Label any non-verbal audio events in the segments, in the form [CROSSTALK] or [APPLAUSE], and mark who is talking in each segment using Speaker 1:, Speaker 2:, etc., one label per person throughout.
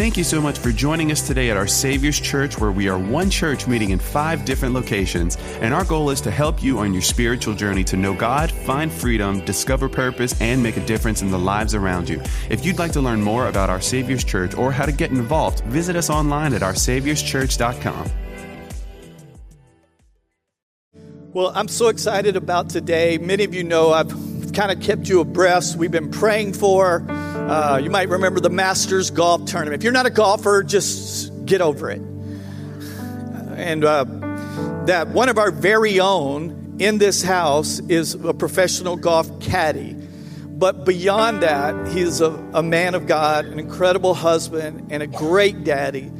Speaker 1: Thank you so much for joining us today at our Savior's Church, where we are one church meeting in five different locations. And our goal is to help you on your spiritual journey to know God, find freedom, discover purpose, and make a difference in the lives around you. If you'd like to learn more about our Savior's Church or how to get involved, visit us online at oursaviorschurch.com.
Speaker 2: Well, I'm so excited about today. Many of you know I've kind of kept you abreast. We've been praying for. Uh, you might remember the Masters Golf Tournament. If you're not a golfer, just get over it. And uh, that one of our very own in this house is a professional golf caddy. But beyond that, he's a, a man of God, an incredible husband, and a great daddy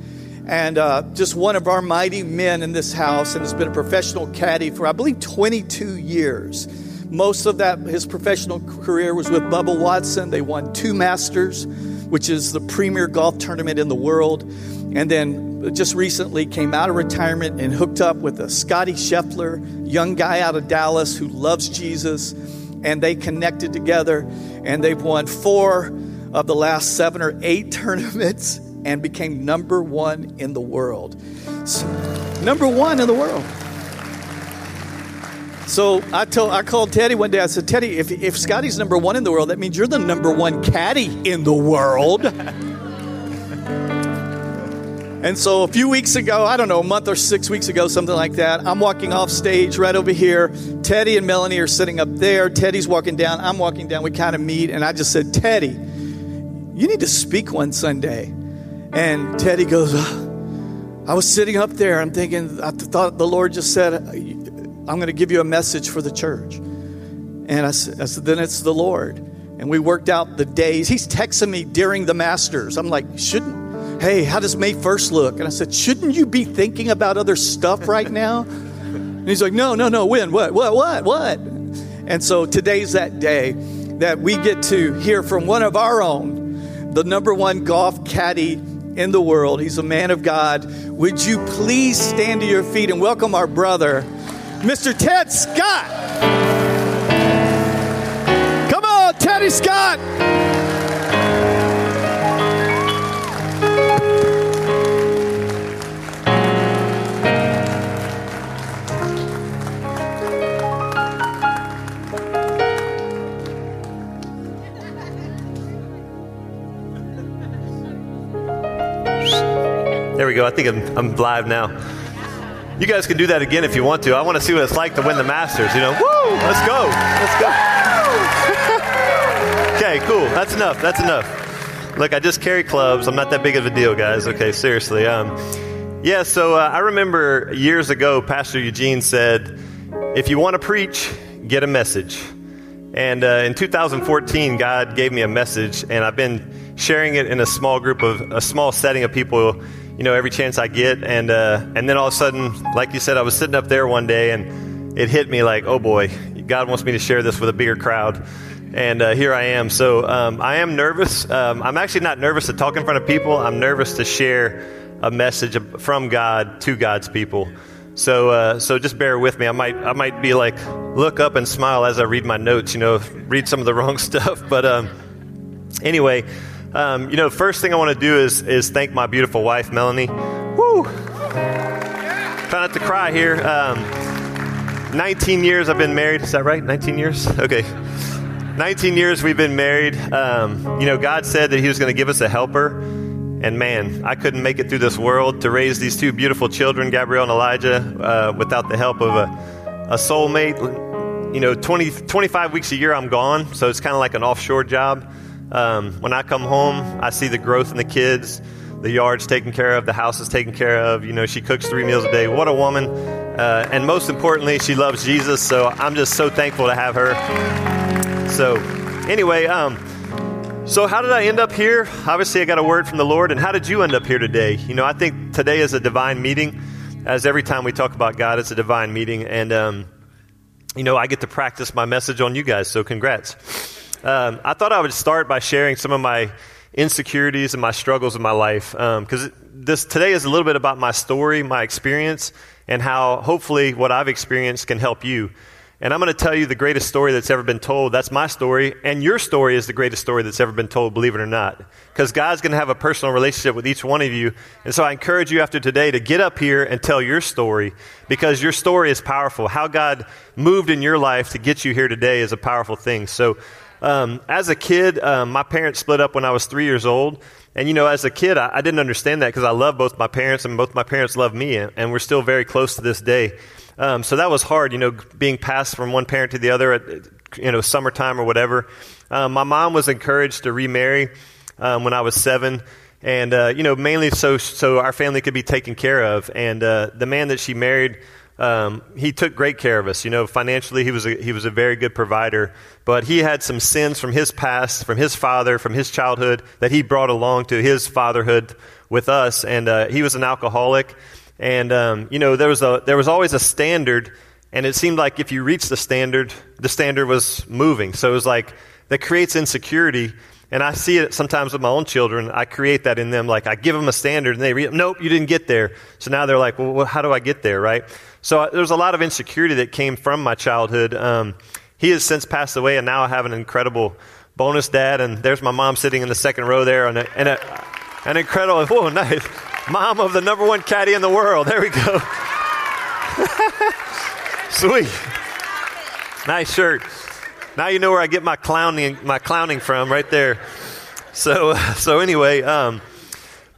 Speaker 2: and uh, just one of our mighty men in this house and has been a professional caddy for, I believe, 22 years. Most of that, his professional career was with Bubba Watson. They won two Masters, which is the premier golf tournament in the world. And then just recently came out of retirement and hooked up with a Scottie Scheffler, young guy out of Dallas who loves Jesus. And they connected together and they've won four of the last seven or eight [LAUGHS] tournaments and became number one in the world. So, number one in the world. So I told I called Teddy one day. I said, Teddy, if if Scottie's number one in the world, that means you're the number one caddy in the world. [LAUGHS] and so a few weeks ago, I don't know, a month or six weeks ago, something like that, I'm walking off stage right over here. Teddy and Melanie are sitting up there. Teddy's walking down. I'm walking down. We kind of meet, and I just said, Teddy, you need to speak one Sunday. And Teddy goes, I was sitting up there. I'm thinking, I thought the Lord just said, I'm going to give you a message for the church. And I said, I said, then it's the Lord. And we worked out the days. He's texting me during the Masters. I'm like, shouldn't, hey, how does May 1st look? And I said, shouldn't you be thinking about other stuff right now? And he's like, no, no, no, when? What, what, what, what? And so today's that day that we get to hear from one of our own, the number one golf caddy in the world. He's a man of God. Would you please stand to your feet and welcome our brother, Mr. Ted Scott? Come on, Teddy Scott.
Speaker 3: There we go. I think I'm, I'm live now. You guys can do that again if you want to. I want to see what it's like to win the Masters. You know, woo! Let's go. Let's go. [LAUGHS] okay, cool. That's enough. That's enough. Look, I just carry clubs. I'm not that big of a deal, guys. Okay, seriously. Um, yeah. So uh, I remember years ago, Pastor Eugene said, "If you want to preach, get a message." And uh, in 2014, God gave me a message, and I've been sharing it in a small group of a small setting of people you know, every chance I get. And, uh, and then all of a sudden, like you said, I was sitting up there one day and it hit me like, oh boy, God wants me to share this with a bigger crowd. And uh, here I am. So um, I am nervous. Um, I'm actually not nervous to talk in front of people. I'm nervous to share a message from God to God's people. So, uh, so just bear with me. I might, I might be like, look up and smile as I read my notes. You know, read some of the [LAUGHS] wrong stuff. But um, anyway, um, you know, first thing I want to do is is thank my beautiful wife, Melanie. Woo! Try not to cry here. Um, 19 years I've been married. Is that right? 19 years? Okay. 19 years we've been married. Um, you know, God said that He was going to give us a helper. And man, I couldn't make it through this world to raise these two beautiful children, Gabrielle and Elijah, uh, without the help of a, a soulmate. You know, 20, 25 weeks a year I'm gone, so it's kind of like an offshore job. Um, when I come home, I see the growth in the kids. The yard's taken care of. The house is taken care of. You know, she cooks three meals a day. What a woman. Uh, and most importantly, she loves Jesus. So I'm just so thankful to have her. So, anyway, um, so how did I end up here? Obviously, I got a word from the Lord. And how did you end up here today? You know, I think today is a divine meeting. As every time we talk about God, it's a divine meeting. And, um, you know, I get to practice my message on you guys. So, congrats. Um, I thought I would start by sharing some of my insecurities and my struggles in my life because um, this today is a little bit about my story, my experience, and how hopefully what I've experienced can help you. And I'm going to tell you the greatest story that's ever been told. That's my story. And your story is the greatest story that's ever been told, believe it or not. Because God's going to have a personal relationship with each one of you. And so I encourage you after today to get up here and tell your story because your story is powerful. How God moved in your life to get you here today is a powerful thing. So, um, as a kid, um, my parents split up when I was three years old. And you know, as a kid, I, I didn't understand that because I love both my parents and both my parents love me. And, and we're still very close to this day. Um, so that was hard, you know, being passed from one parent to the other at, you know, summertime or whatever. Um, my mom was encouraged to remarry um, when I was seven. And, uh, you know, mainly so, so our family could be taken care of. And uh, the man that she married, um, he took great care of us. You know, financially, he was, a, he was a very good provider. But he had some sins from his past, from his father, from his childhood, that he brought along to his fatherhood with us. And uh, he was an alcoholic. And, um, you know, there was, a, there was always a standard, and it seemed like if you reached the standard, the standard was moving. So it was like, that creates insecurity. And I see it sometimes with my own children. I create that in them. Like I give them a standard and they read, nope, you didn't get there. So now they're like, well, how do I get there, right? So uh, there's a lot of insecurity that came from my childhood. Um, he has since passed away and now I have an incredible bonus dad. And there's my mom sitting in the second row there and, a, and a, an incredible, [LAUGHS] whoa, nice. Mom of the number one caddy in the world. There we go. [LAUGHS] Sweet. Nice shirt. Now you know where I get my clowning, my clowning from, right there. So, [LAUGHS] so anyway, um,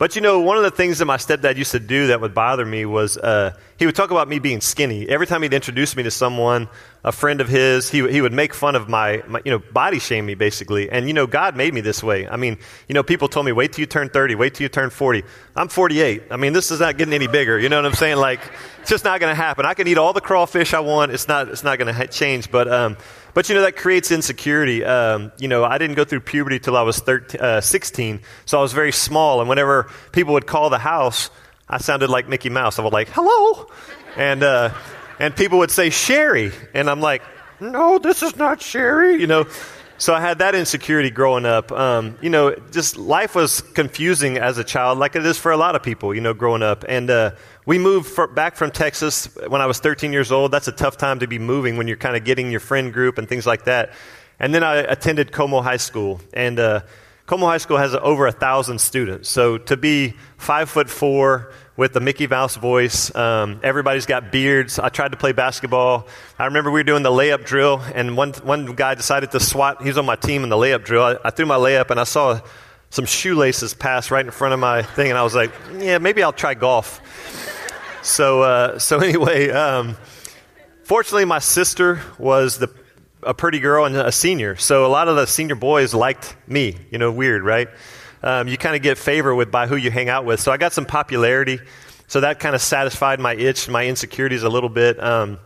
Speaker 3: but you know, one of the things that my stepdad used to do that would bother me was uh, he would talk about me being skinny. Every time he'd introduce me to someone, a friend of his, he, he would make fun of my, my, you know, body shame me basically. And you know, God made me this way. I mean, you know, people told me, wait till you turn 30, wait till you turn 40. I'm 48. I mean, this is not getting any bigger. You know what I'm saying? Like, it's just not going to happen. I can eat all the crawfish I want. It's not, it's not going to ha- change. But, um, but you know, that creates insecurity. Um, you know, I didn't go through puberty till I was 13, uh, 16, so I was very small. And whenever people would call the house, I sounded like Mickey Mouse. I was like, hello. And, uh, and people would say, Sherry. And I'm like, no, this is not Sherry. You know, so I had that insecurity growing up. Um, you know, just life was confusing as a child, like it is for a lot of people, you know, growing up. And, uh, we moved for, back from Texas when I was 13 years old. That's a tough time to be moving when you're kind of getting your friend group and things like that. And then I attended Comeaux High School, and uh, Comeaux High School has over a thousand students. So to be five foot four with the Mickey Mouse voice, um, everybody's got beards. I tried to play basketball. I remember we were doing the layup drill, and one one guy decided to swat. He was on my team in the layup drill. I, I threw my layup, and I saw some shoelaces pass right in front of my thing, and I was like, "Yeah, maybe I'll try golf." So, uh, so [LAUGHS] anyway, um, fortunately, my sister was the, a pretty girl and a senior. So a lot of the senior boys liked me. You know, weird, right? Um, you kind of get favor with by who you hang out with. So I got some popularity. So that kind of satisfied my itch, my insecurities a little bit. Um,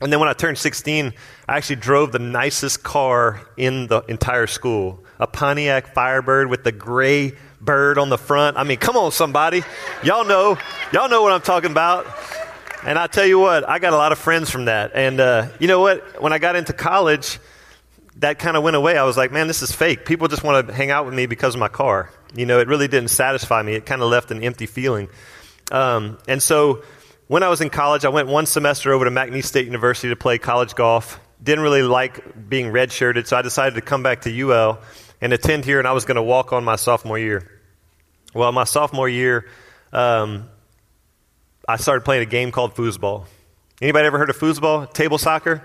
Speaker 3: and then when I turned 16, I actually drove the nicest car in the entire school a Pontiac Firebird with the gray bird on the front. I mean, come on, somebody. Y'all know, y'all know what I'm talking about. And I tell you what, I got a lot of friends from that. And uh, you know what? When I got into college, that kind of went away. I was like, man, this is fake. People just want to hang out with me because of my car. You know, it really didn't satisfy me. It kind of left an empty feeling. Um, and so when I was in college, I went one semester over to McNeese State University to play college golf. Didn't really like being redshirted, so I decided to come back to UL and attend here, and I was going to walk on my sophomore year. Well, my sophomore year, um, I started playing a game called foosball. Anybody ever heard of foosball? Table soccer?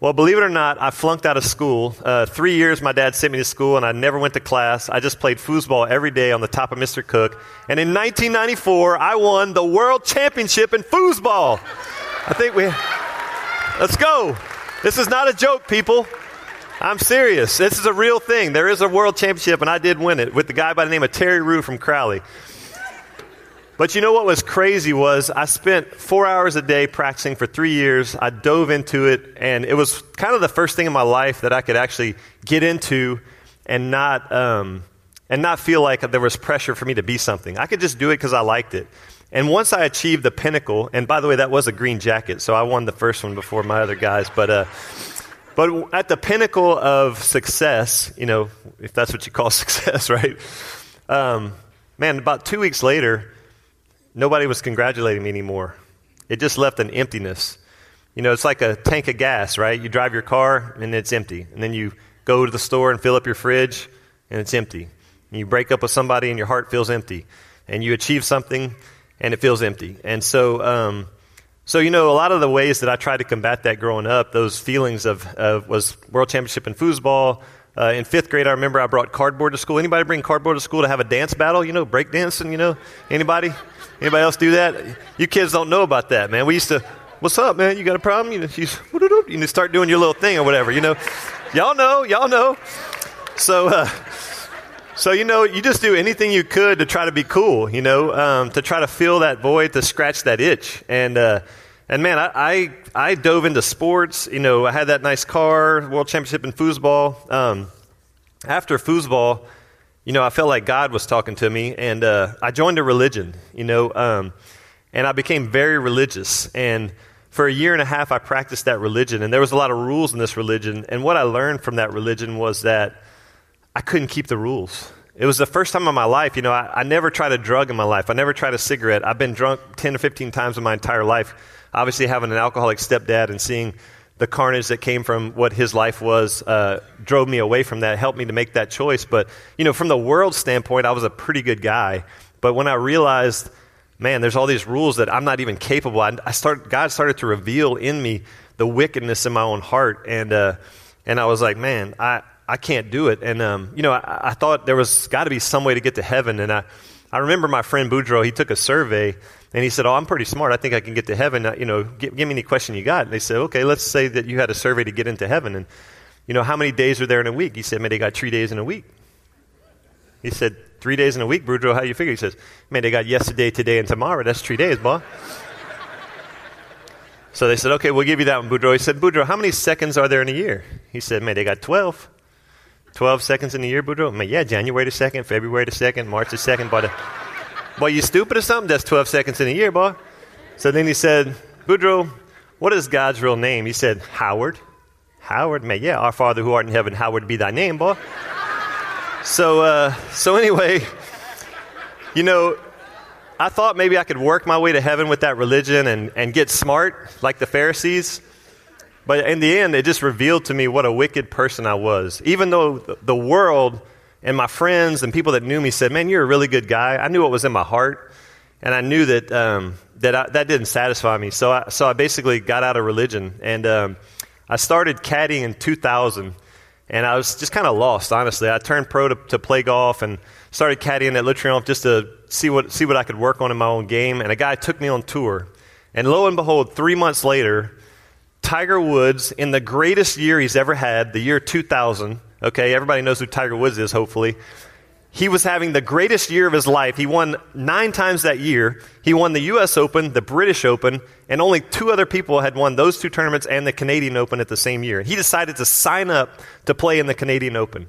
Speaker 3: Well, believe it or not, I flunked out of school. Uh, three years my dad sent me to school, and I never went to class. I just played foosball every day on the top of Mr. Cook. And in 1994, I won the world championship in foosball. I think we. Let's go. This is not a joke, people. I'm serious. This is a real thing. There is a world championship, and I did win it with the guy by the name of Terry Rue from Crowley. But you know what was crazy was I spent four hours a day practicing for three years. I dove into it, and it was kind of the first thing in my life that I could actually get into and not um, and not feel like there was pressure for me to be something. I could just do it because I liked it. And once I achieved the pinnacle, and by the way, that was a green jacket, so I won the first one before my other guys. But uh, but at the pinnacle of success, you know, if that's what you call [LAUGHS] success, right? Um, man, about two weeks later, nobody was congratulating me anymore. It just left an emptiness. You know, it's like a tank of gas, right? You drive your car and it's empty. And then you go to the store and fill up your fridge and it's empty. And you break up with somebody and your heart feels empty. And you achieve something and it feels empty. And so, um, so you know, a lot of the ways that I tried to combat that growing up, those feelings of, of was world championship in foosball. Uh, in fifth grade, I remember I brought cardboard to school. Anybody bring cardboard to school to have a dance battle? You know, break dancing. You know, anybody? Anybody else do that? You kids don't know about that, man. We used to. What's up, man? You got a problem? You you, you start doing your little thing or whatever. You know, y'all know, y'all know. So, uh, so you know, you just do anything you could to try to be cool. You know, um, to try to fill that void, to scratch that itch, and. Uh, and man, I, I, I, dove into sports. You know, I had that nice car, world championship in foosball. Um, after foosball, you know, I felt like God was talking to me, and uh, I joined a religion. You know, um, and I became very religious. And for a year and a half, I practiced that religion, and there was a lot of rules in this religion. And what I learned from that religion was that I couldn't keep the rules. It was the first time in my life, you know, I, I never tried a drug in my life. I never tried a cigarette. I've been drunk 10 or 15 times in my entire life obviously having an alcoholic stepdad and seeing the carnage that came from what his life was uh, drove me away from that, helped me to make that choice. But, you know, from the world standpoint, I was a pretty good guy. But when I realized, man, there's all these rules that I'm not even capable, I, I start, God started to reveal in me the wickedness in my own heart. And, uh, and I was like, man, I, I can't do it. And, um, you know, I, I thought there was got to be some way to get to heaven. And I, I remember my friend Boudreaux, he took a survey and he said, Oh, I'm pretty smart. I think I can get to heaven. You know, give, give me any question you got. And they said, Okay, let's say that you had a survey to get into heaven. And, you know, how many days are there in a week? He said, Man, they got three days in a week. He said, Three days in a week, Boudreaux, how do you figure? He says, Man, they got yesterday, today, and tomorrow. That's three days, boy. [LAUGHS] so they said, Okay, we'll give you that one, Boudreaux. He said, Boudreaux, how many seconds are there in a year? He said, Man, they got 12. 12 seconds in the year, Boudreaux? Man, yeah, January the 2nd, February the 2nd, March the 2nd, but. Boy, you stupid or something? That's 12 seconds in a year, boy. So then he said, Boudreaux, what is God's real name? He said, Howard. Howard? Man, yeah, our Father who art in heaven, Howard be thy name, boy. so, uh, so anyway, you know, I thought maybe I could work my way to heaven with that religion and, and get smart like the Pharisees. But in the end, it just revealed to me what a wicked person I was. Even though the world and my friends and people that knew me said, Man, you're a really good guy. I knew what was in my heart. And I knew that, um, that, I, that didn't satisfy me. So I, so I basically got out of religion. And um, I started caddying in 2000. And I was just kind of lost, honestly. I turned pro to, to play golf and started caddying at Le Triomphe just to see what, see what I could work on in my own game. And a guy took me on tour. And lo and behold, three months later, Tiger Woods, in the greatest year he's ever had, the year 2000, Okay, everybody knows who Tiger Woods is, hopefully. He was having the greatest year of his life. He won nine times that year. He won the U.S. Open, the British Open, and only two other people had won those two tournaments and the Canadian Open at the same year. He decided to sign up to play in the Canadian Open.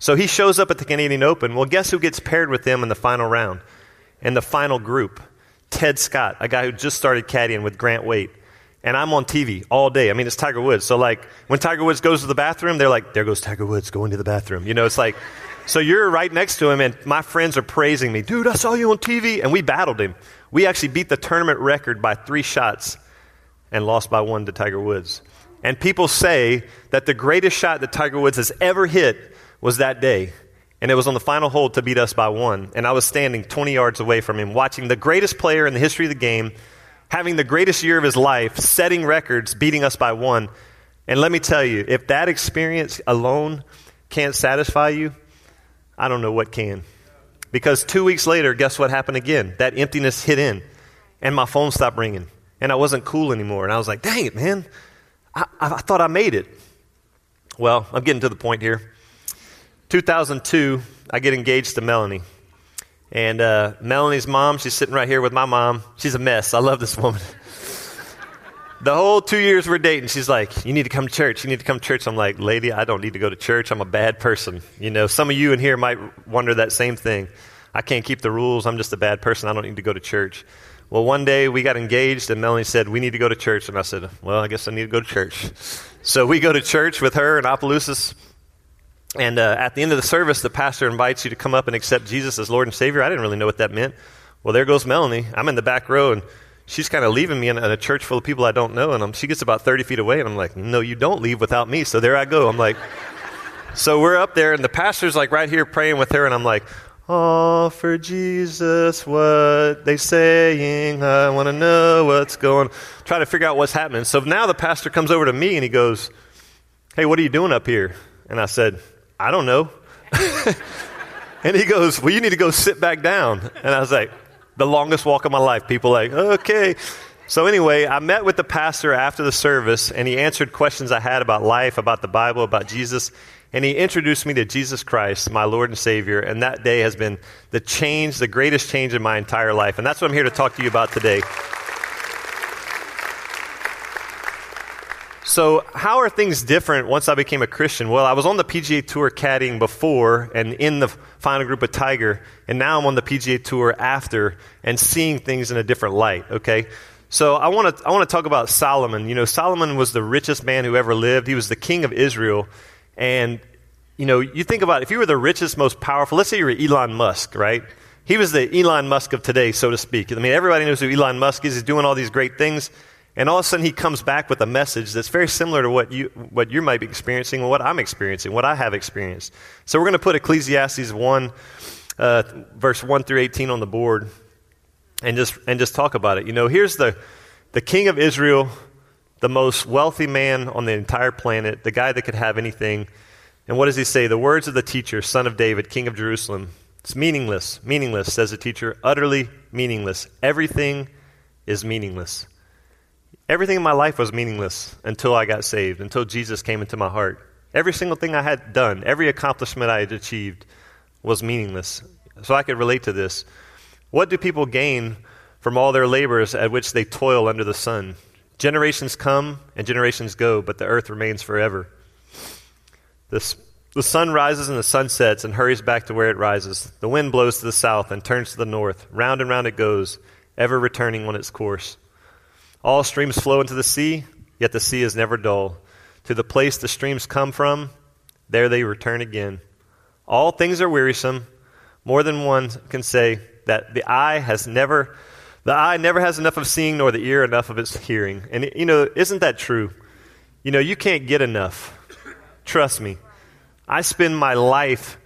Speaker 3: So he shows up at the Canadian Open. Well, guess who gets paired with him in the final round? In the final group? Ted Scott, a guy who just started caddying with Grant Waite and I'm on TV all day. I mean, it's Tiger Woods. So, like, when Tiger Woods goes to the bathroom, they're like, there goes Tiger Woods going to the bathroom. You know, it's like, so you're right next to him, and my friends are praising me. Dude, I saw you on TV. And we battled him. We actually beat the tournament record by three shots and lost by one to Tiger Woods. And people say that the greatest shot that Tiger Woods has ever hit was that day. And it was on the final hole to beat us by one. And I was standing 20 yards away from him, watching the greatest player in the history of the game having the greatest year of his life, setting records, beating us by one. And let me tell you, if that experience alone can't satisfy you, I don't know what can. Because two weeks later, guess what happened again? That emptiness hit in, and my phone stopped ringing, and I wasn't cool anymore. And I was like, dang it, man, I, I thought I made it. Well, I'm getting to the point here. 2002, I get engaged to Melanie. And uh, Melanie's mom, she's sitting right here with my mom. She's a mess. I love this woman. [LAUGHS] the whole two years we're dating, she's like, You need to come to church. You need to come to church. I'm like, Lady, I don't need to go to church. I'm a bad person. You know, some of you in here might wonder that same thing. I can't keep the rules. I'm just a bad person. I don't need to go to church. Well, one day we got engaged, and Melanie said, We need to go to church. And I said, Well, I guess I need to go to church. So we go to church with her in Opelousas. And uh, at the end of the service, the pastor invites you to come up and accept Jesus as Lord and Savior. I didn't really know what that meant. Well, there goes Melanie. I'm in the back row, and she's kind of leaving me in, in, a church full of people I don't know. And I'm, she gets about 30 feet away, and I'm like, no, you don't leave without me. So there I go. I'm like, [LAUGHS] so we're up there, and the pastor's like right here praying with her, and I'm like, oh, for Jesus, what they saying? I want to know what's going. Trying to figure out what's happening. So now the pastor comes over to me and he goes, hey, what are you doing up here? And I said, I don't know. [LAUGHS] and he goes, well, you need to go sit back down. And I was like, the longest walk of my life. People like, okay. So anyway, I met with the pastor after the service, and he answered questions I had about life, about the Bible, about Jesus, and he introduced me to Jesus Christ, my Lord and Savior. And that day has been the change, the greatest change in my entire life. And that's what I'm here to talk to you about today. So, how are things different once I became a Christian? Well, I was on the PGA Tour caddying before and in the final group of Tiger, and now I'm on the PGA Tour after and seeing things in a different light, okay? So, I want to I want to talk about Solomon. You know, Solomon was the richest man who ever lived. He was the king of Israel. And you know, you think about if you were the richest, most powerful, let's say you were Elon Musk, right? He was the Elon Musk of today, so to speak. I mean, everybody knows who Elon Musk is. He's doing all these great things. And all of a sudden, he comes back with a message that's very similar to what you, what you might be experiencing and what I'm experiencing, what I have experienced. So we're going to put Ecclesiastes 1, uh, verse 1 through 18 on the board and just, and just talk about it. You know, here's the, the king of Israel, the most wealthy man on the entire planet, the guy that could have anything. And what does he say? The words of the teacher, son of David, king of Jerusalem. It's meaningless, meaningless, says the teacher, utterly meaningless. Everything is meaningless. Everything in my life was meaningless until I got saved, until Jesus came into my heart. Every single thing I had done, every accomplishment I had achieved was meaningless. So I could relate to this. What do people gain from all their labors at which they toil under the sun? Generations come and generations go, but the earth remains forever. The, the sun rises and the sun sets and hurries back to where it rises. The wind blows to the south and turns to the north. Round and round it goes, ever returning on its course. All streams flow into the sea, yet the sea is never dull. To the place the streams come from, there they return again. All things are wearisome. More than one can say that the eye has never, the eye never has enough of seeing, nor the ear enough of its hearing. And, you know, isn't that true? You know, you can't get enough. Trust me. I spend my life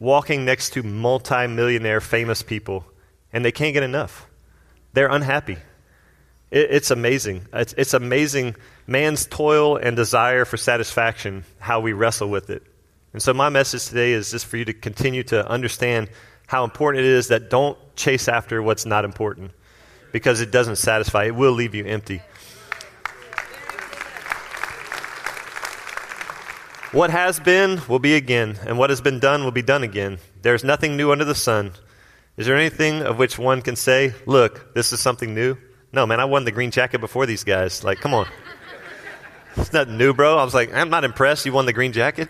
Speaker 3: walking next to multimillionaire famous people, and they can't get enough. They're unhappy. It, it's amazing. It's, it's amazing man's toil and desire for satisfaction, how we wrestle with it. And so, my message today is just for you to continue to understand how important it is that don't chase after what's not important because it doesn't satisfy, it will leave you empty. What has been will be again, and what has been done will be done again. There is nothing new under the sun. Is there anything of which one can say, Look, this is something new? No, man, I won the green jacket before these guys. Like, come on. It's nothing new, bro. I was like, I'm not impressed. You won the green jacket.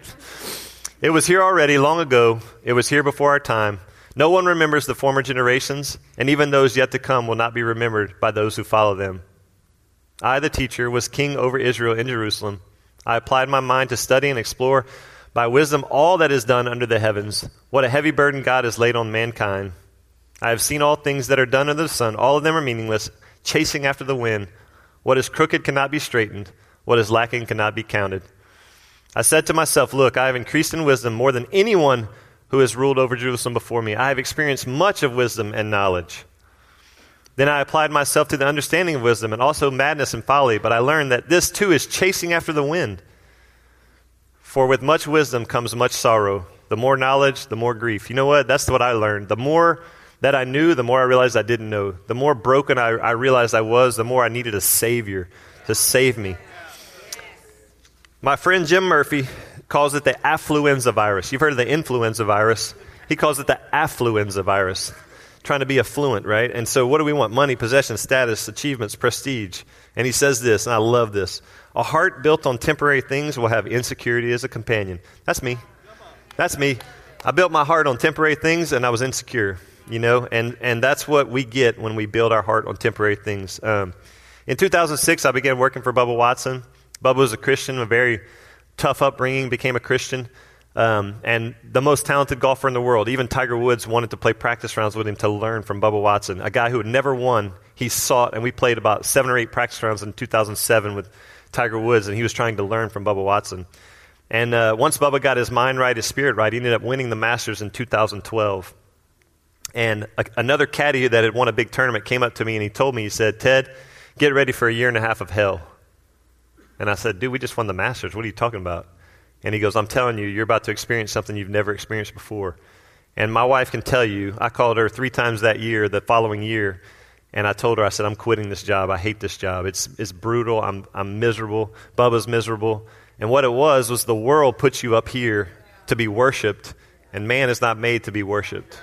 Speaker 3: It was here already long ago. It was here before our time. No one remembers the former generations, and even those yet to come will not be remembered by those who follow them. I, the teacher, was king over Israel in Jerusalem. I applied my mind to study and explore by wisdom all that is done under the heavens. What a heavy burden God has laid on mankind. I have seen all things that are done under the sun. All of them are meaningless chasing after the wind. What is crooked cannot be straightened, what is lacking cannot be counted. I said to myself, Look, I have increased in wisdom more than anyone who has ruled over Jerusalem before me. I have experienced much of wisdom and knowledge. Then I applied myself to the understanding of wisdom and also madness and folly, but I learned that this too is chasing after the wind. For with much wisdom comes much sorrow. The more knowledge, the more grief. You know what? That's what I learned. The more that I knew, the more I realized I didn't know. The more broken I, I realized I was, the more I needed a Savior to save me. My friend Jim Murphy calls it the affluenza virus. You've heard of the influenza virus. He calls it the affluenza virus. Trying to be affluent, right? And so, what do we want? Money, possession, status, achievements, prestige. And he says this, and I love this A heart built on temporary things will have insecurity as a companion. That's me. That's me. I built my heart on temporary things, and I was insecure you know, and, and that's what we get when we build our heart on temporary things. Um, in 2006, I began working for Bubba Watson. Bubba was a Christian, a very tough upbringing, became a Christian. Um, and the most talented golfer in the world. Even Tiger Woods wanted to play practice rounds with him to learn from Bubba Watson, a guy who had never won. He sought, and we played about seven or eight practice rounds in 2007 with Tiger Woods, and he was trying to learn from Bubba Watson. And uh, once Bubba got his mind right, his spirit right, he ended up winning the Masters in 2012. And a, another caddy that had won a big tournament came up to me and he told me, he said, Ted, get ready for a year and a half of hell. And I said, dude, we just won the Masters. What are you talking about? And he goes, I'm telling you, you're about to experience something you've never experienced before. And my wife can tell you, I called her three times that year, the following year, and I told her, I said, I'm quitting this job. I hate this job. It's, it's brutal. I'm, I'm miserable. Bubba's miserable. And what it was, was the world puts you up here to be worshiped, and man is not made to be worshiped.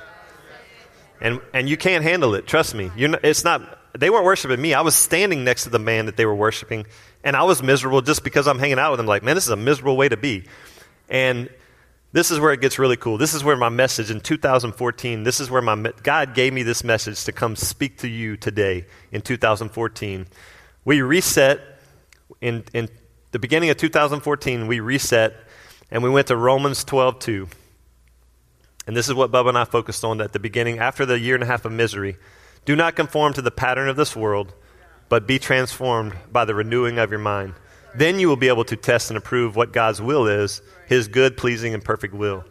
Speaker 3: And, and you can't handle it. Trust me. Not, it's not, they weren't worshiping me. I was standing next to the man that they were worshiping, and I was miserable just because I'm hanging out with them. Like, man, this is a miserable way to be. And this is where it gets really cool. This is where my message in 2014, this is where my, God gave me this message to come speak to you today in 2014. We reset in, in the beginning of 2014, we reset and we went to Romans 12 2. And this is what Bubba and I focused on at the beginning, after the year and a half of misery. Do not conform to the pattern of this world, but be transformed by the renewing of your mind. Then you will be able to test and approve what God's will is, his good, pleasing, and perfect will.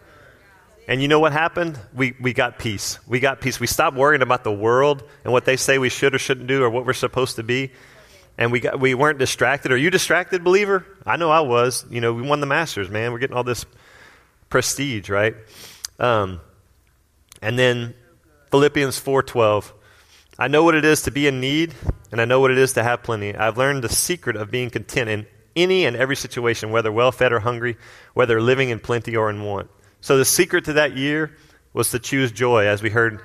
Speaker 3: And you know what happened? We, we got peace. We got peace. We stopped worrying about the world and what they say we should or shouldn't do or what we're supposed to be. And we, got, we weren't distracted. Are you distracted, believer? I know I was. You know, we won the Masters, man. We're getting all this prestige, right? Um, and then Philippians 4:12. I know what it is to be in need, and I know what it is to have plenty. I've learned the secret of being content in any and every situation, whether well fed or hungry, whether living in plenty or in want. So the secret to that year was to choose joy, as we heard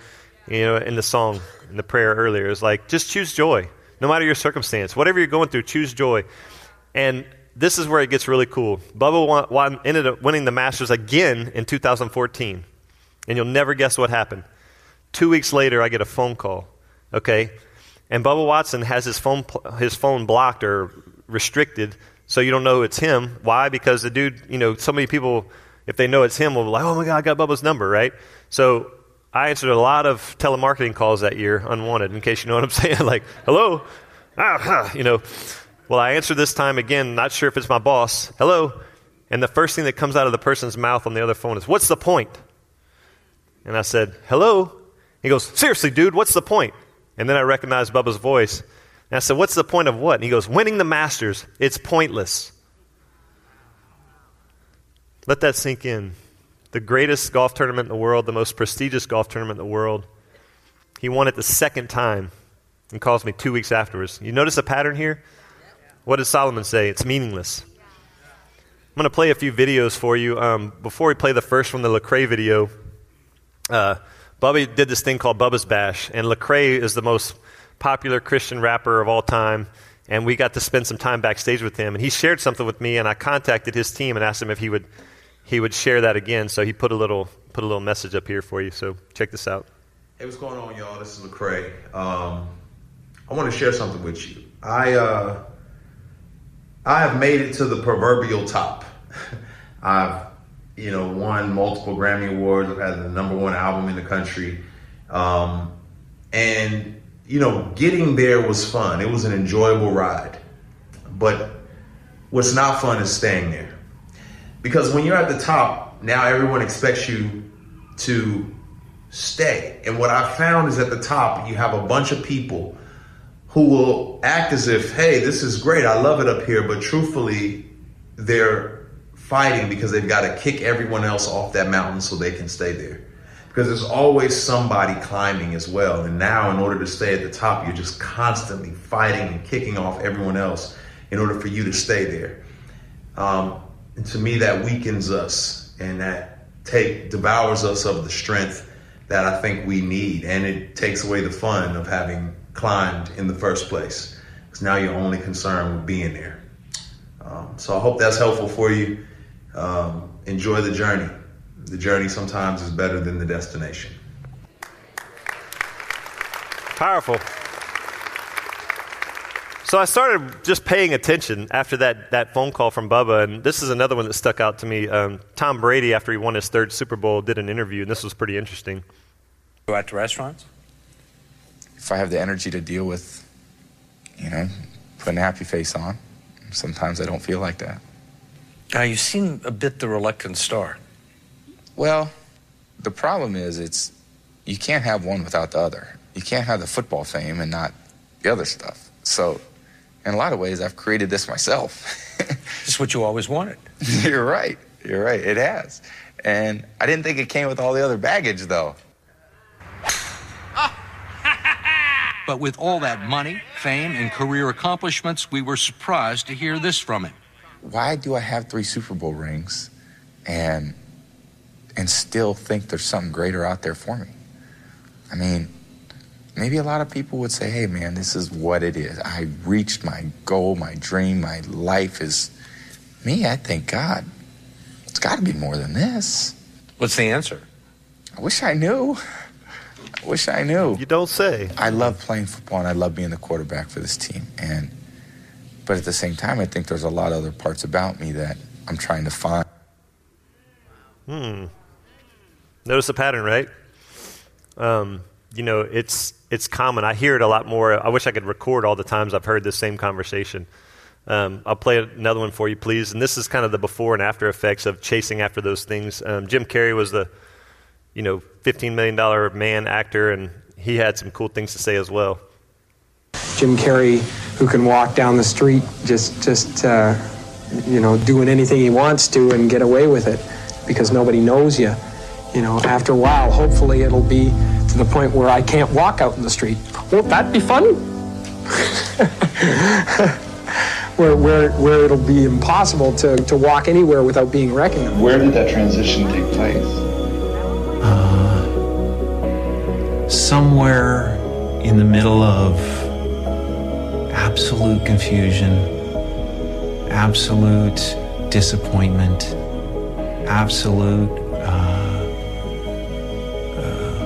Speaker 3: you know, in the song, in the prayer earlier. It's like, just choose joy, no matter your circumstance. Whatever you're going through, choose joy. And this is where it gets really cool. Bubba won, won, ended up winning the Masters again in 2014. And you'll never guess what happened. Two weeks later, I get a phone call. Okay? And Bubba Watson has his phone, his phone blocked or restricted, so you don't know it's him. Why? Because the dude, you know, so many people, if they know it's him, will be like, oh my God, I got Bubba's number, right? So I answered a lot of telemarketing calls that year, unwanted, in case you know what I'm [LAUGHS] saying. like, hello? Ah, you know. Well, I answer this time again, not sure if it's my boss. Hello? And the first thing that comes out of the person's mouth on the other phone is, What's the point? And I said, Hello? He goes, Seriously, dude, what's the point? And then I recognized Bubba's voice. And I said, What's the point of what? And he goes, Winning the Masters. It's pointless. Let that sink in. The greatest golf tournament in the world, the most prestigious golf tournament in the world. He won it the second time and calls me two weeks afterwards. You notice a pattern here? What does Solomon say? It's meaningless. I'm going to play a few videos for you. Um, before we play the first one, the Lecrae video, uh, Bubby did this thing called Bubba's Bash, and Lecrae is the most popular Christian rapper of all time. And we got to spend some time backstage with him, and he shared something with me, and I contacted his team and asked him if he would he would share that again. So he put a little put a little message up here for you. So check this out.
Speaker 4: Hey, what's going on, y'all? This is Lecrae. Um, I want to share something with you. I uh, I have made it to the proverbial top. [LAUGHS] I've, you know, won multiple Grammy Awards. I've had the number one album in the country. Um, and, you know, getting there was fun. It was an enjoyable ride. But what's not fun is staying there. Because when you're at the top, now everyone expects you to stay. And what I found is at the top, you have a bunch of people who will act as if, hey, this is great, I love it up here, but truthfully, they're fighting because they've got to kick everyone else off that mountain so they can stay there. Because there's always somebody climbing as well. And now, in order to stay at the top, you're just constantly fighting and kicking off everyone else in order for you to stay there. Um, and to me, that weakens us and that take devours us of the strength that I think we need. And it takes away the fun of having climbed in the first place. Because now you're only concerned with being there. Um, so I hope that's helpful for you. Um, enjoy the journey. The journey sometimes is better than the destination.
Speaker 3: Powerful. So I started just paying attention after that, that phone call from Bubba, and this is another one that stuck out to me. Um, Tom Brady, after he won his third Super Bowl, did an interview, and this was pretty interesting.
Speaker 5: Go out to restaurants?
Speaker 6: If I have the energy to deal with, you know, putting a happy face on, sometimes I don't feel like that.
Speaker 5: Now, you seem a bit the reluctant star.
Speaker 6: Well, the problem is it's you can't have one without the other. You can't have the football fame and not the other stuff. So in a lot of ways, I've created this myself. [LAUGHS]
Speaker 5: This is what you always wanted.
Speaker 6: You're right. You're right. It has. And I didn't think it came with all the other baggage, though.
Speaker 5: But with all that money, fame, and career accomplishments, we were surprised to hear this from him.
Speaker 6: Why do I have three Super Bowl rings and and still think there's something greater out there for me? I mean, maybe a lot of people would say, hey, man, this is what it is. I reached my goal, my dream, my life is. Me, I thank God, it's got to be more than this.
Speaker 5: What's the answer?
Speaker 6: I wish I knew. I wish I knew.
Speaker 3: You don't say.
Speaker 6: I love playing football and I love being the quarterback for this team. And but at the same time, I think there's a lot of other parts about me that I'm trying to find.
Speaker 3: Hmm. Notice the pattern, right? Um, you know, it's it's common. I hear it a lot more. I wish I could record all the times I've heard this same conversation. Um, I'll play another one for you, please. And this is kind of the before and after effects of chasing after those things. Um, Jim Carrey was the, you know, $15 million man actor, and he had some cool things to say as well.
Speaker 7: Jim Carrey, who can walk down the street just, just uh, you know, doing anything he wants to and get away with it because nobody knows you. You know, after a while, hopefully it'll be to the point where I can't walk out in the street. Won't that be fun? [LAUGHS] where, where, where it'll be impossible to, to walk anywhere without being recognized.
Speaker 8: Where did that transition take place?
Speaker 9: Somewhere in the middle of absolute confusion, absolute disappointment, absolute uh, uh,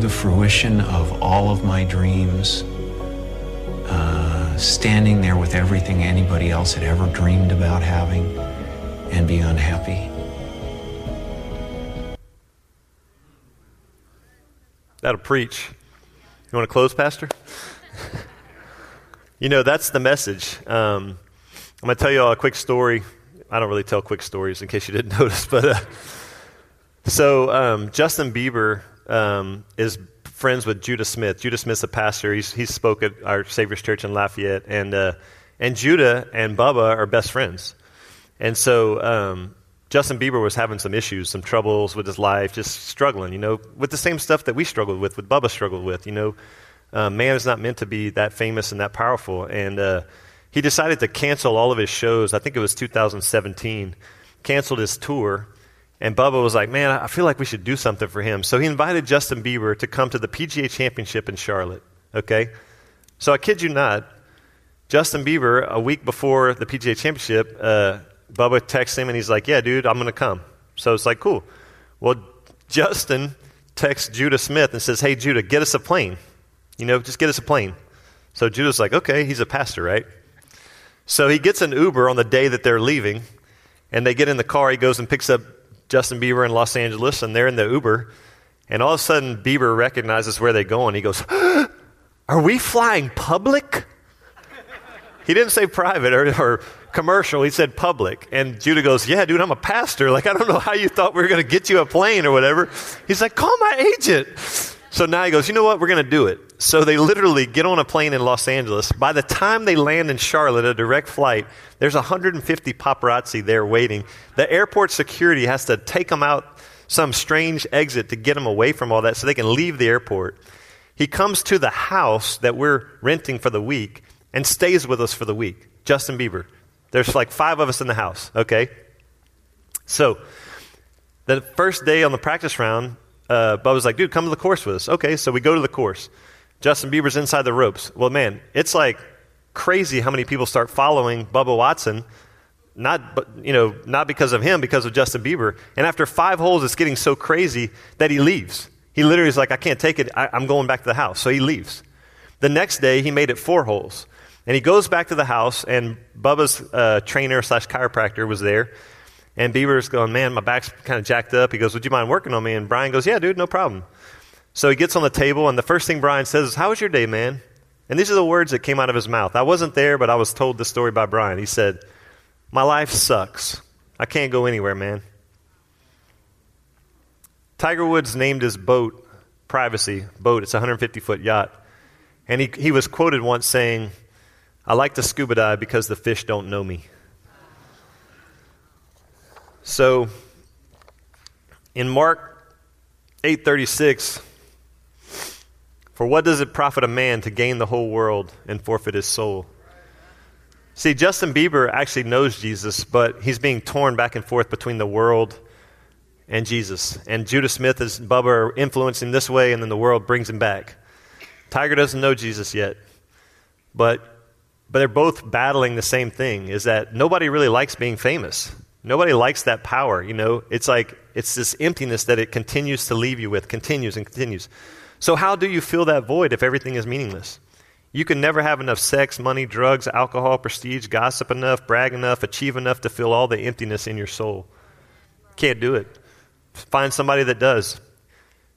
Speaker 9: the fruition of all of my dreams, uh, standing there with everything anybody else had ever dreamed about having, and be unhappy.
Speaker 3: That'll preach. You want to close, Pastor? [LAUGHS] you know, that's the message. Um, I'm going to tell you all a quick story. I don't really tell quick stories in case you didn't [LAUGHS] notice, but uh, so um, Justin Bieber um, is friends with Judah Smith. Judah Smith's a pastor. He's, he spoke at our Savior's Church in Lafayette, and uh, and Judah and Bubba are best friends. And so um, Justin Bieber was having some issues, some troubles with his life, just struggling, you know, with the same stuff that we struggled with, with Bubba struggled with. You know, uh, man is not meant to be that famous and that powerful. And uh, he decided to cancel all of his shows. I think it was 2017. Canceled his tour. And Bubba was like, man, I feel like we should do something for him. So he invited Justin Bieber to come to the PGA Championship in Charlotte. Okay? So I kid you not, Justin Bieber, a week before the PGA Championship, uh, Bubba texts him and he's like, Yeah, dude, I'm going to come. So it's like, Cool. Well, Justin texts Judah Smith and says, Hey, Judah, get us a plane. You know, just get us a plane. So Judah's like, Okay, he's a pastor, right? So he gets an Uber on the day that they're leaving, and they get in the car. He goes and picks up Justin Bieber in Los Angeles, and they're in the Uber. And all of a sudden, Bieber recognizes where they're going. he goes, Are we flying public? He didn't say private or, or commercial. He said public. And Judah goes, Yeah, dude, I'm a pastor. Like, I don't know how you thought we were going to get you a plane or whatever. He's like, Call my agent. So now he goes, You know what? We're going to do it. So they literally get on a plane in Los Angeles. By the time they land in Charlotte, a direct flight, there's 150 paparazzi there waiting. The airport security has to take them out some strange exit to get them away from all that so they can leave the airport. He comes to the house that we're renting for the week and stays with us for the week. Justin Bieber. There's like five of us in the house, okay? So, the first day on the practice round, uh, Bubba's like, dude, come to the course with us. Okay, so we go to the course. Justin Bieber's inside the ropes. Well, man, it's like crazy how many people start following Bubba Watson. Not, but, you know, not because of him, because of Justin Bieber. And after five holes, it's getting so crazy that he leaves. He literally is like, I can't take it. I, I'm going back to the house. So he leaves. The next day, he made it four holes. And he goes back to the house, and Bubba's uh, trainer slash chiropractor was there. And Bieber's going, Man, my back's kind of jacked up. He goes, Would you mind working on me? And Brian goes, Yeah, dude, no problem. So he gets on the table, and the first thing Brian says is, How was your day, man? And these are the words that came out of his mouth. I wasn't there, but I was told this story by Brian. He said, My life sucks. I can't go anywhere, man. Tiger Woods named his boat Privacy boat. It's a 150 foot yacht. And he, he was quoted once saying, I like to scuba dive because the fish don't know me. So in Mark 8:36 for what does it profit a man to gain the whole world and forfeit his soul? See, Justin Bieber actually knows Jesus, but he's being torn back and forth between the world and Jesus. And Judah Smith and Bubba are influencing this way, and then the world brings him back. Tiger doesn't know Jesus yet, but, but they're both battling the same thing is that nobody really likes being famous. Nobody likes that power, you know. It's like it's this emptiness that it continues to leave you with, continues and continues. So, how do you fill that void if everything is meaningless? You can never have enough sex, money, drugs, alcohol, prestige, gossip enough, brag enough, achieve enough to fill all the emptiness in your soul. Can't do it. Find somebody that does.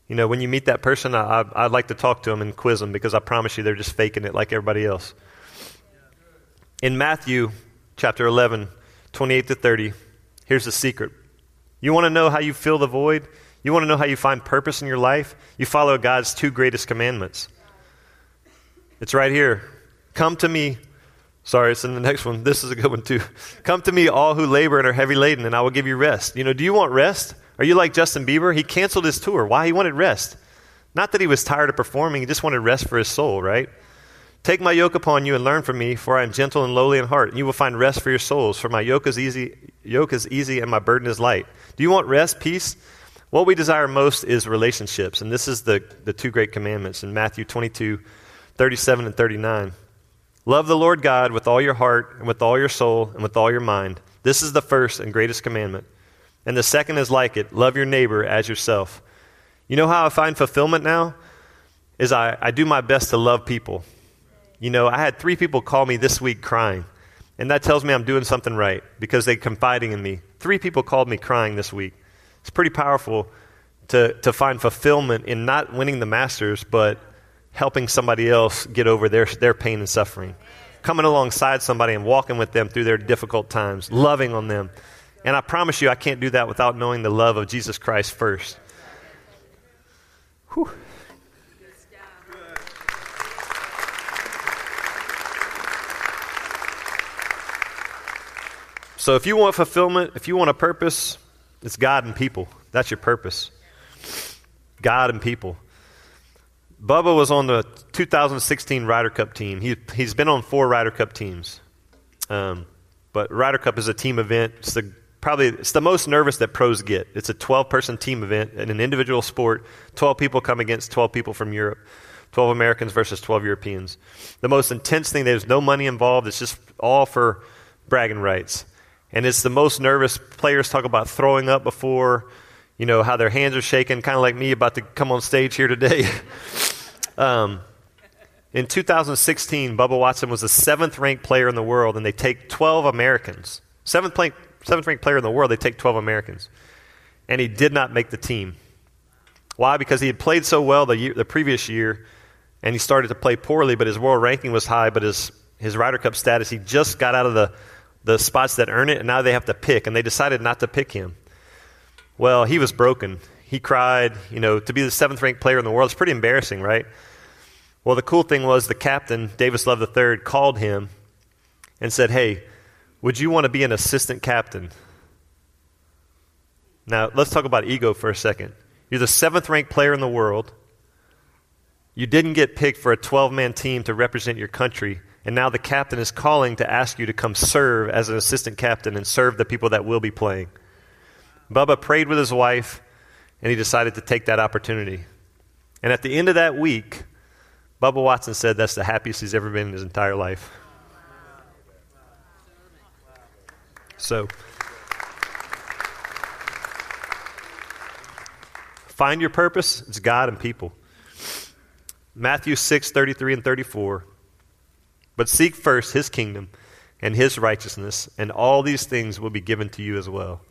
Speaker 3: You know, when you meet that person, I, I, would like to talk to them and quiz them because I promise you they're just faking it like everybody else. In Matthew chapter 11, 28 to 30, here's the secret. You want to know how you fill the void? You want to know how you find purpose in your life? You follow God's two greatest commandments. It's right here. Come to me. Sorry, it's in the next one. This is a good one too. Come to me, all who labor and are heavy laden, and I will give you rest. You know, do you want rest? Are you like Justin Bieber? He canceled his tour. Why? He wanted rest. Not that he was tired of performing, he just wanted rest for his soul, right? Take my yoke upon you and learn from me, for I am gentle and lowly in heart, and you will find rest for your souls. For my yoke is easy, yoke is easy and my burden is light. Do you want rest, peace? What we desire most is relationships, and this is the, the two great commandments in Matthew 22, 37 and 39. Love the Lord God with all your heart, and with all your soul, and with all your mind. This is the first and greatest commandment. And the second is like it love your neighbor as yourself. You know how I find fulfillment now? Is I, I do my best to love people. You know, I had three people call me this week crying, and that tells me I'm doing something right because they're confiding in me. Three people called me crying this week. It's pretty powerful to, to find fulfillment in not winning the Masters, but helping somebody else get over their, their pain and suffering. Coming alongside somebody and walking with them through their difficult times, loving on them. And I promise you, I can't do that without knowing the love of Jesus Christ first. Whew. So, if you want fulfillment, if you want a purpose, it's God and people. That's your purpose. God and people. Bubba was on the 2016 Ryder Cup team. He, he's been on four Ryder Cup teams. Um, but Ryder Cup is a team event. It's the, probably it's the most nervous that pros get. It's a 12 person team event in an individual sport. 12 people come against 12 people from Europe. 12 Americans versus 12 Europeans. The most intense thing, there's no money involved. It's just all for bragging rights. And it's the most nervous. Players talk about throwing up before, you know, how their hands are shaking, kind of like me about to come on stage here today. [LAUGHS] um, in 2016, Bubba Watson was the seventh ranked player in the world, and they take 12 Americans. Seventh, play, seventh ranked player in the world, they take 12 Americans. And he did not make the team. Why? Because he had played so well the, year, the previous year, and he started to play poorly, but his world ranking was high, but his, his Ryder Cup status, he just got out of the the spots that earn it, and now they have to pick, and they decided not to pick him. Well, he was broken. He cried. You know, to be the seventh ranked player in the world is pretty embarrassing, right? Well, the cool thing was the captain, Davis Love III, called him and said, Hey, would you want to be an assistant captain? Now, let's talk about ego for a second. You're the seventh ranked player in the world. You didn't get picked for a 12 man team to represent your country and now the captain is calling to ask you to come serve as an assistant captain and serve the people that will be playing. Bubba prayed with his wife, and he decided to take that opportunity. And at the end of that week, Bubba Watson said that's the happiest he's ever been in his entire life. So, find your purpose. It's God and people. Matthew 6, 33 and 34. But seek first his kingdom and his righteousness, and all these things will be given to you as well.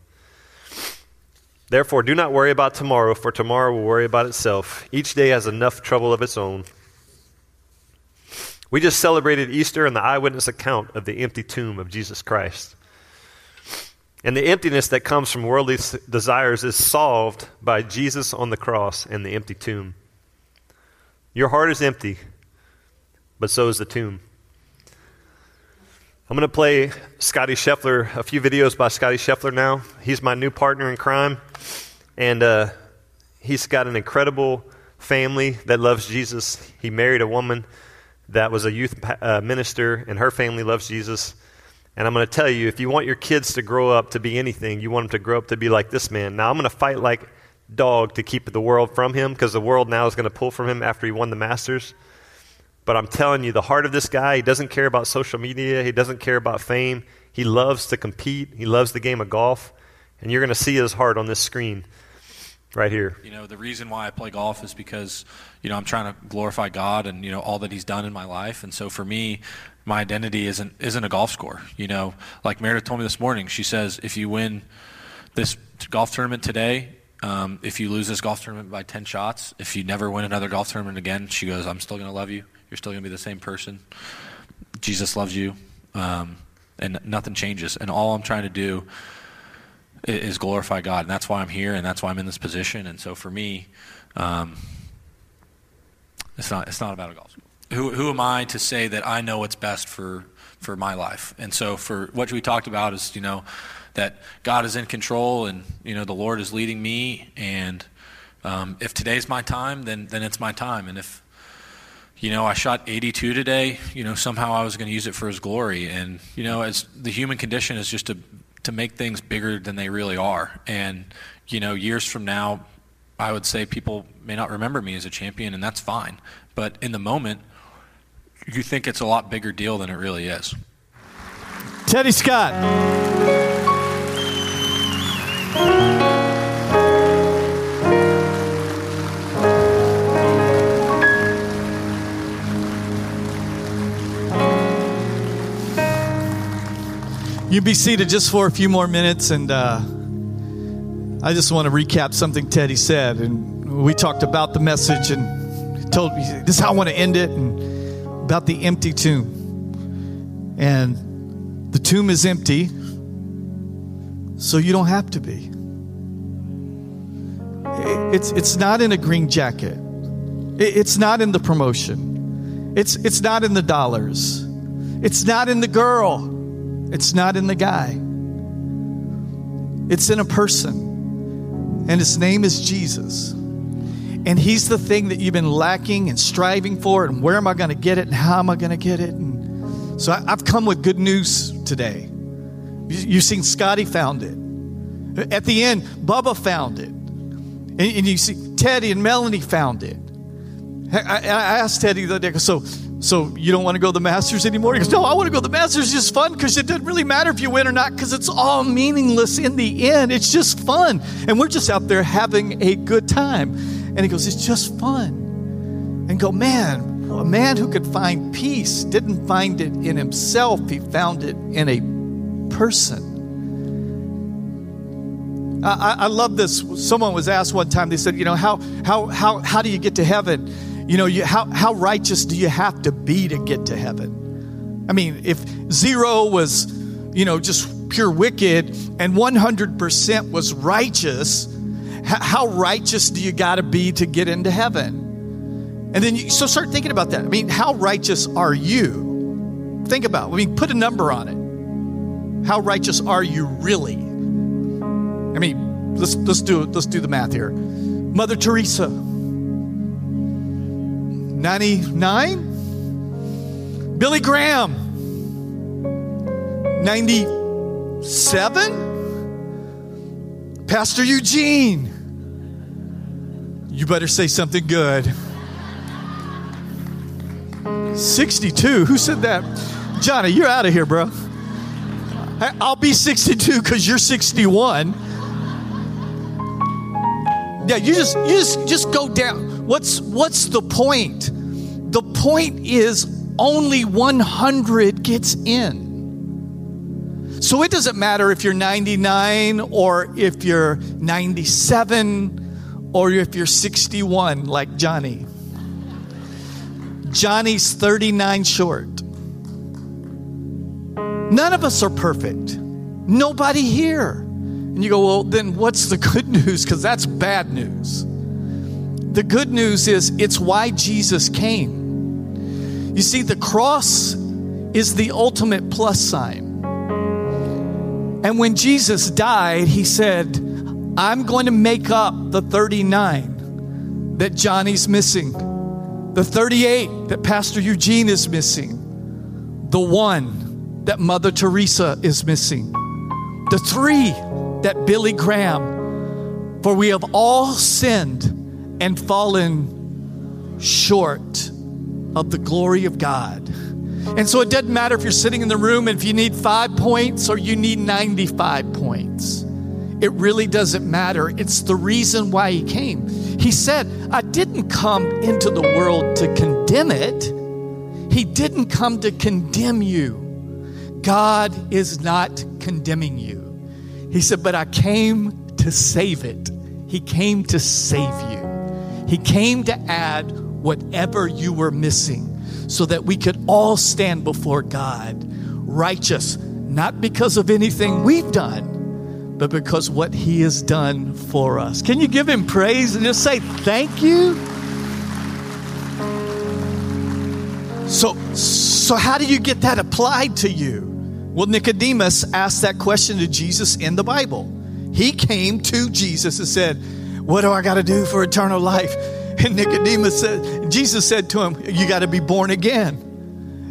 Speaker 3: Therefore, do not worry about tomorrow, for tomorrow will worry about itself. Each day has enough trouble of its own. We just celebrated Easter and the eyewitness account of the empty tomb of Jesus Christ. And the emptiness that comes from worldly desires is solved by Jesus on the cross and the empty tomb. Your heart is empty, but so is the tomb. I'm going to play Scottie Scheffler, a few videos by Scottie Scheffler now. He's my new partner in crime, and uh, he's got an incredible family that loves Jesus. He married a woman that was a youth uh, minister, and her family loves Jesus. And I'm going to tell you if you want your kids to grow up to be anything, you want them to grow up to be like this man. Now, I'm going to fight like dog to keep the world from him because the world now is going to pull from him after he won the Masters. But I'm telling you, the heart of this guy, he doesn't care about social media, he doesn't care about fame. He loves to compete, he loves the game of golf. And you're going to see his heart on this screen right here.
Speaker 10: You know, the reason why I play golf is because, you know, I'm trying to glorify God and, you know, all that he's done in my life. And so for me, my identity isn't isn't a golf score. You know, like Meredith told me this morning, she says if you win this golf tournament today, um, if you lose this golf tournament by 10 shots, if you never win another golf tournament again, she goes, I'm still going to love you. You're still going to be the same person. Jesus loves you. Um, and nothing changes. And all I'm trying to do is glorify God. And that's why I'm here and that's why I'm in this position. And so for me, um, it's not, it's not about a golf score. Who, who am I to say that I know what's best for, for my life? And so for what we talked about is, you know, that God is in control and, you know, the Lord is leading me. And um, if today's my time, then, then it's my time. And if, you know, I shot 82 today, you know, somehow I was going to use it for his glory. And, you know, as the human condition is just to, to make things bigger than they really are. And, you know, years from now, I would say people may not remember me as a champion, and that's fine. But in the moment, you think it's a lot bigger deal than it really is.
Speaker 2: Teddy Scott. You be seated just for a few more minutes, and uh, I just want to recap something Teddy said. And we talked about the message, and told me this is how I want to end it, and about the empty tomb. And the tomb is empty, so you don't have to be. It's, it's not in a green jacket. It's not in the promotion. It's, it's not in the dollars. It's not in the girl. It's not in the guy, it's in a person. And his name is Jesus. And he's the thing that you've been lacking and striving for. And where am I going to get it? And how am I going to get it? And so I, have come with good news today. You've seen Scottie found it. At the end, Bubba found it. And, and you see Teddy and Melanie found it. I, I asked Teddy the other day, so so you don't want to go to the Masters anymore? He goes, No, I want to go to the Masters. It's just fun because it doesn't really matter if you win or not because it's all meaningless in the end. It's just fun. And we're just out there having a good time. And he goes, It's just fun. And go, man, a man who could find peace didn't find it in himself, he found it in a person. I, I love this. Someone was asked one time, they said, You know, how, how, how, how do you get to heaven? You know, you, how, how righteous do you have to be to get to heaven? I mean, if zero was, you know, just pure wicked and 100% was righteous, how righteous do you got to be to get into heaven? And then you, so start thinking about that. I mean, how righteous are you? Think about. It. I mean, put a number on it. How righteous are you really? I mean, let's let's do let's do the math here. Mother Teresa, 99? Billy Graham, 97? Pastor Eugene, you better say something good. 62? Who said that? Johnny, you're out of here, bro. I'll be 62 because you're 61. Yeah, you just you just just go down. What's what's the point? The point is, only 100 gets in. So it doesn't matter if you're 99 or if you're 97 or if you're 61 like Johnny. Johnny's 39 short. None of us are perfect. Nobody here. And you go, well, then what's the good [LAUGHS] news? Because that's bad news. The good news is it's why Jesus came. You see, the cross is the ultimate plus sign. And when Jesus died, he said, I'm going to make up the 39 that Johnny's missing, the 38 that Pastor Eugene is missing, the one that Mother Teresa is missing, the three that Billy Graham, for we have all sinned and fallen short of the glory of God. And so it doesn't matter if you're sitting in the room and if you need five points or you need 95 points. It really doesn't matter. It's the reason why he came. He said, I didn't come into the world to condemn it, he didn't come to condemn you. God is not condemning you. He said, but I came to save it. He came to save you. He came to add whatever you were missing so that we could all stand before God righteous, not because of anything we've done, but because what He has done for us. Can you give Him praise and just say thank you? So, so how do you get that applied to you? Well, Nicodemus asked that question to Jesus in the Bible. He came to Jesus and said, what do I got to do for eternal life? And Nicodemus said, Jesus said to him, You got to be born again.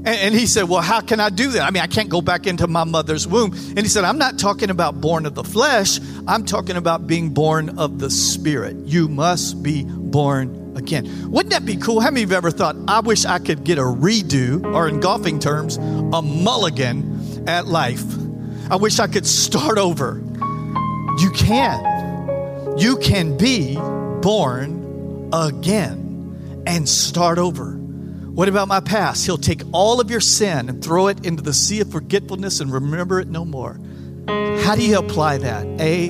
Speaker 2: And, he said, Well, how can I do that? I mean, I can't go back into my mother's womb. And he said, I'm not talking about born of the flesh, I'm talking about being born of the spirit. You must be born again. Wouldn't that be cool? How many of you ever thought, I wish I could get a redo, or in golfing terms, a mulligan at life? I wish I could start over. You can you can be born again and start over. What about my past? He'll take all of your sin and throw it into the sea of forgetfulness and remember it no more. How do you apply that? A,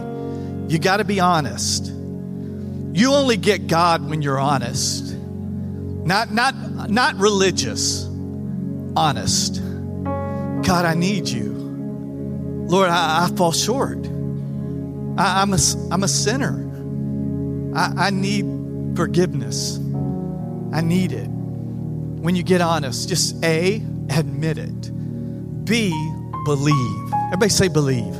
Speaker 2: you got to be honest. You only get God when you're honest. Not not not religious. Honest. God, I need you. Lord, I, I fall short. I, am a, I'm a sinner. I, I need forgiveness. I need it. When you get honest, just A, admit it. B, believe. Everybody say believe.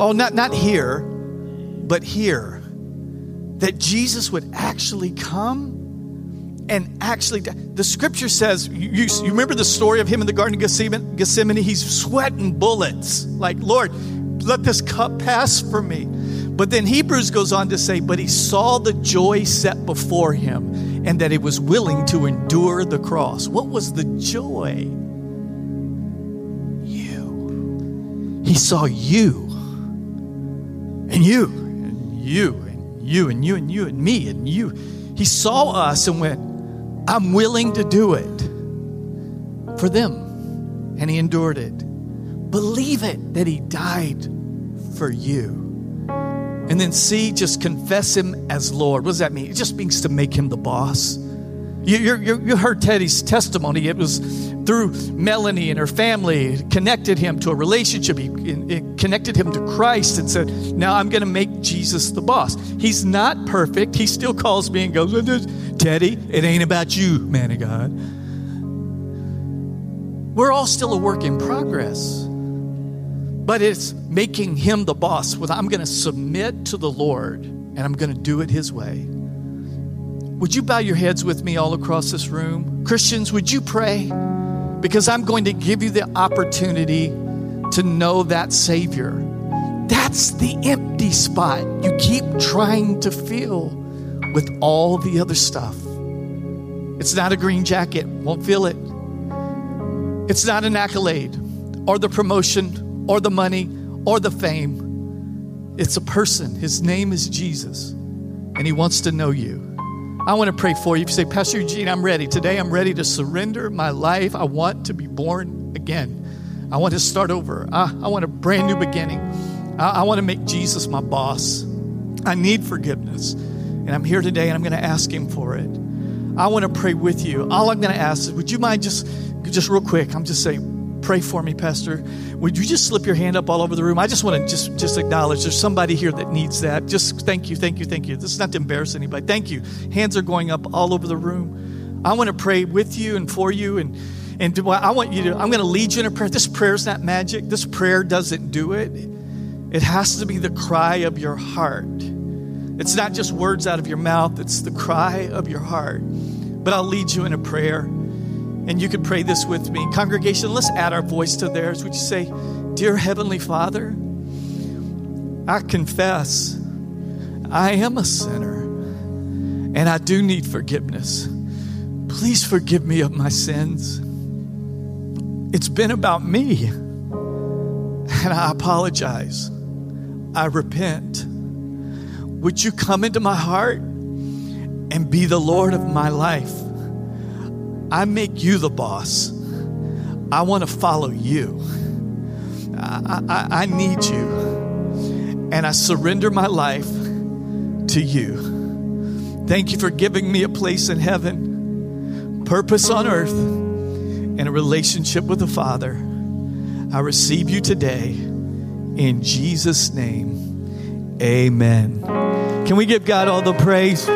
Speaker 2: Oh, not, not here, but here. That Jesus would actually come and actually, the scripture says, you, you, remember the story of him in the Garden of Gethsemane? Gethsemane? He's sweating bullets. Like, Lord, let this cup pass from me. But then Hebrews goes on to say, but he saw the joy set before him and that he was willing to endure the cross. What was the joy? You. He saw you and you and you and you and you and you and me and you. He saw us and went, I'm willing to do it for them. And he endured it. Believe it that he died for you. And then C, just confess him as Lord. What does that mean? It just means to make him the boss. You, you, you heard Teddy's testimony. It was through Melanie and her family, connected him to a relationship. He, it connected him to Christ and said, Now I'm going to make Jesus the boss. He's not perfect. He still calls me and goes, Teddy, it ain't about you, man of God. We're all still a work in progress but it's making him the boss with I'm going to submit to the Lord and I'm going to do it his way. Would you bow your heads with me all across this room? Christians, would you pray? Because I'm going to give you the opportunity to know that Savior. That's the empty spot you keep trying to fill with all the other stuff. It's not a green jacket, won't feel it. It's not an accolade or the promotion or the money or the fame. It's a person. His name is Jesus, and He wants to know you. I want to pray for you. If you say, Pastor Eugene, I'm ready. Today I'm ready to surrender my life. I want to be born again. I want to start over. I, I want a brand new beginning. I, I want to make Jesus my boss. I need forgiveness. And I'm here today and I'm going to ask Him for it. I want to pray with you. All I'm going to ask is, would you mind just, just real quick? I'm just saying, pray for me, Pastor. Would you just slip your hand up all over the room? I just want to just, just acknowledge there's somebody here that needs that. Just thank you, thank you, thank you. This is not to embarrass anybody. Thank you. Hands are going up all over the room. I want to pray with you and for you and and I want you to, I'm going to lead you in a prayer. This prayer is not magic. This prayer doesn't do it. It has to be the cry of your heart. It's not just words out of your mouth, it's the cry of your heart. But I'll lead you in a prayer. And you can pray this with me. Congregation, let's add our voice to theirs. Would you say, Dear Heavenly Father, I confess I am a sinner and I do need forgiveness. Please forgive me of my sins. It's been about me, and I apologize. I repent. Would you come into my heart and be the Lord of my life? I make you the boss. I want to follow you. I, I, I, need you. And I surrender my life to you. Thank you for giving me a place in heaven, purpose on earth, and a relationship with the Father. I receive you today. In Jesus' name, amen. Can we give God all the praise?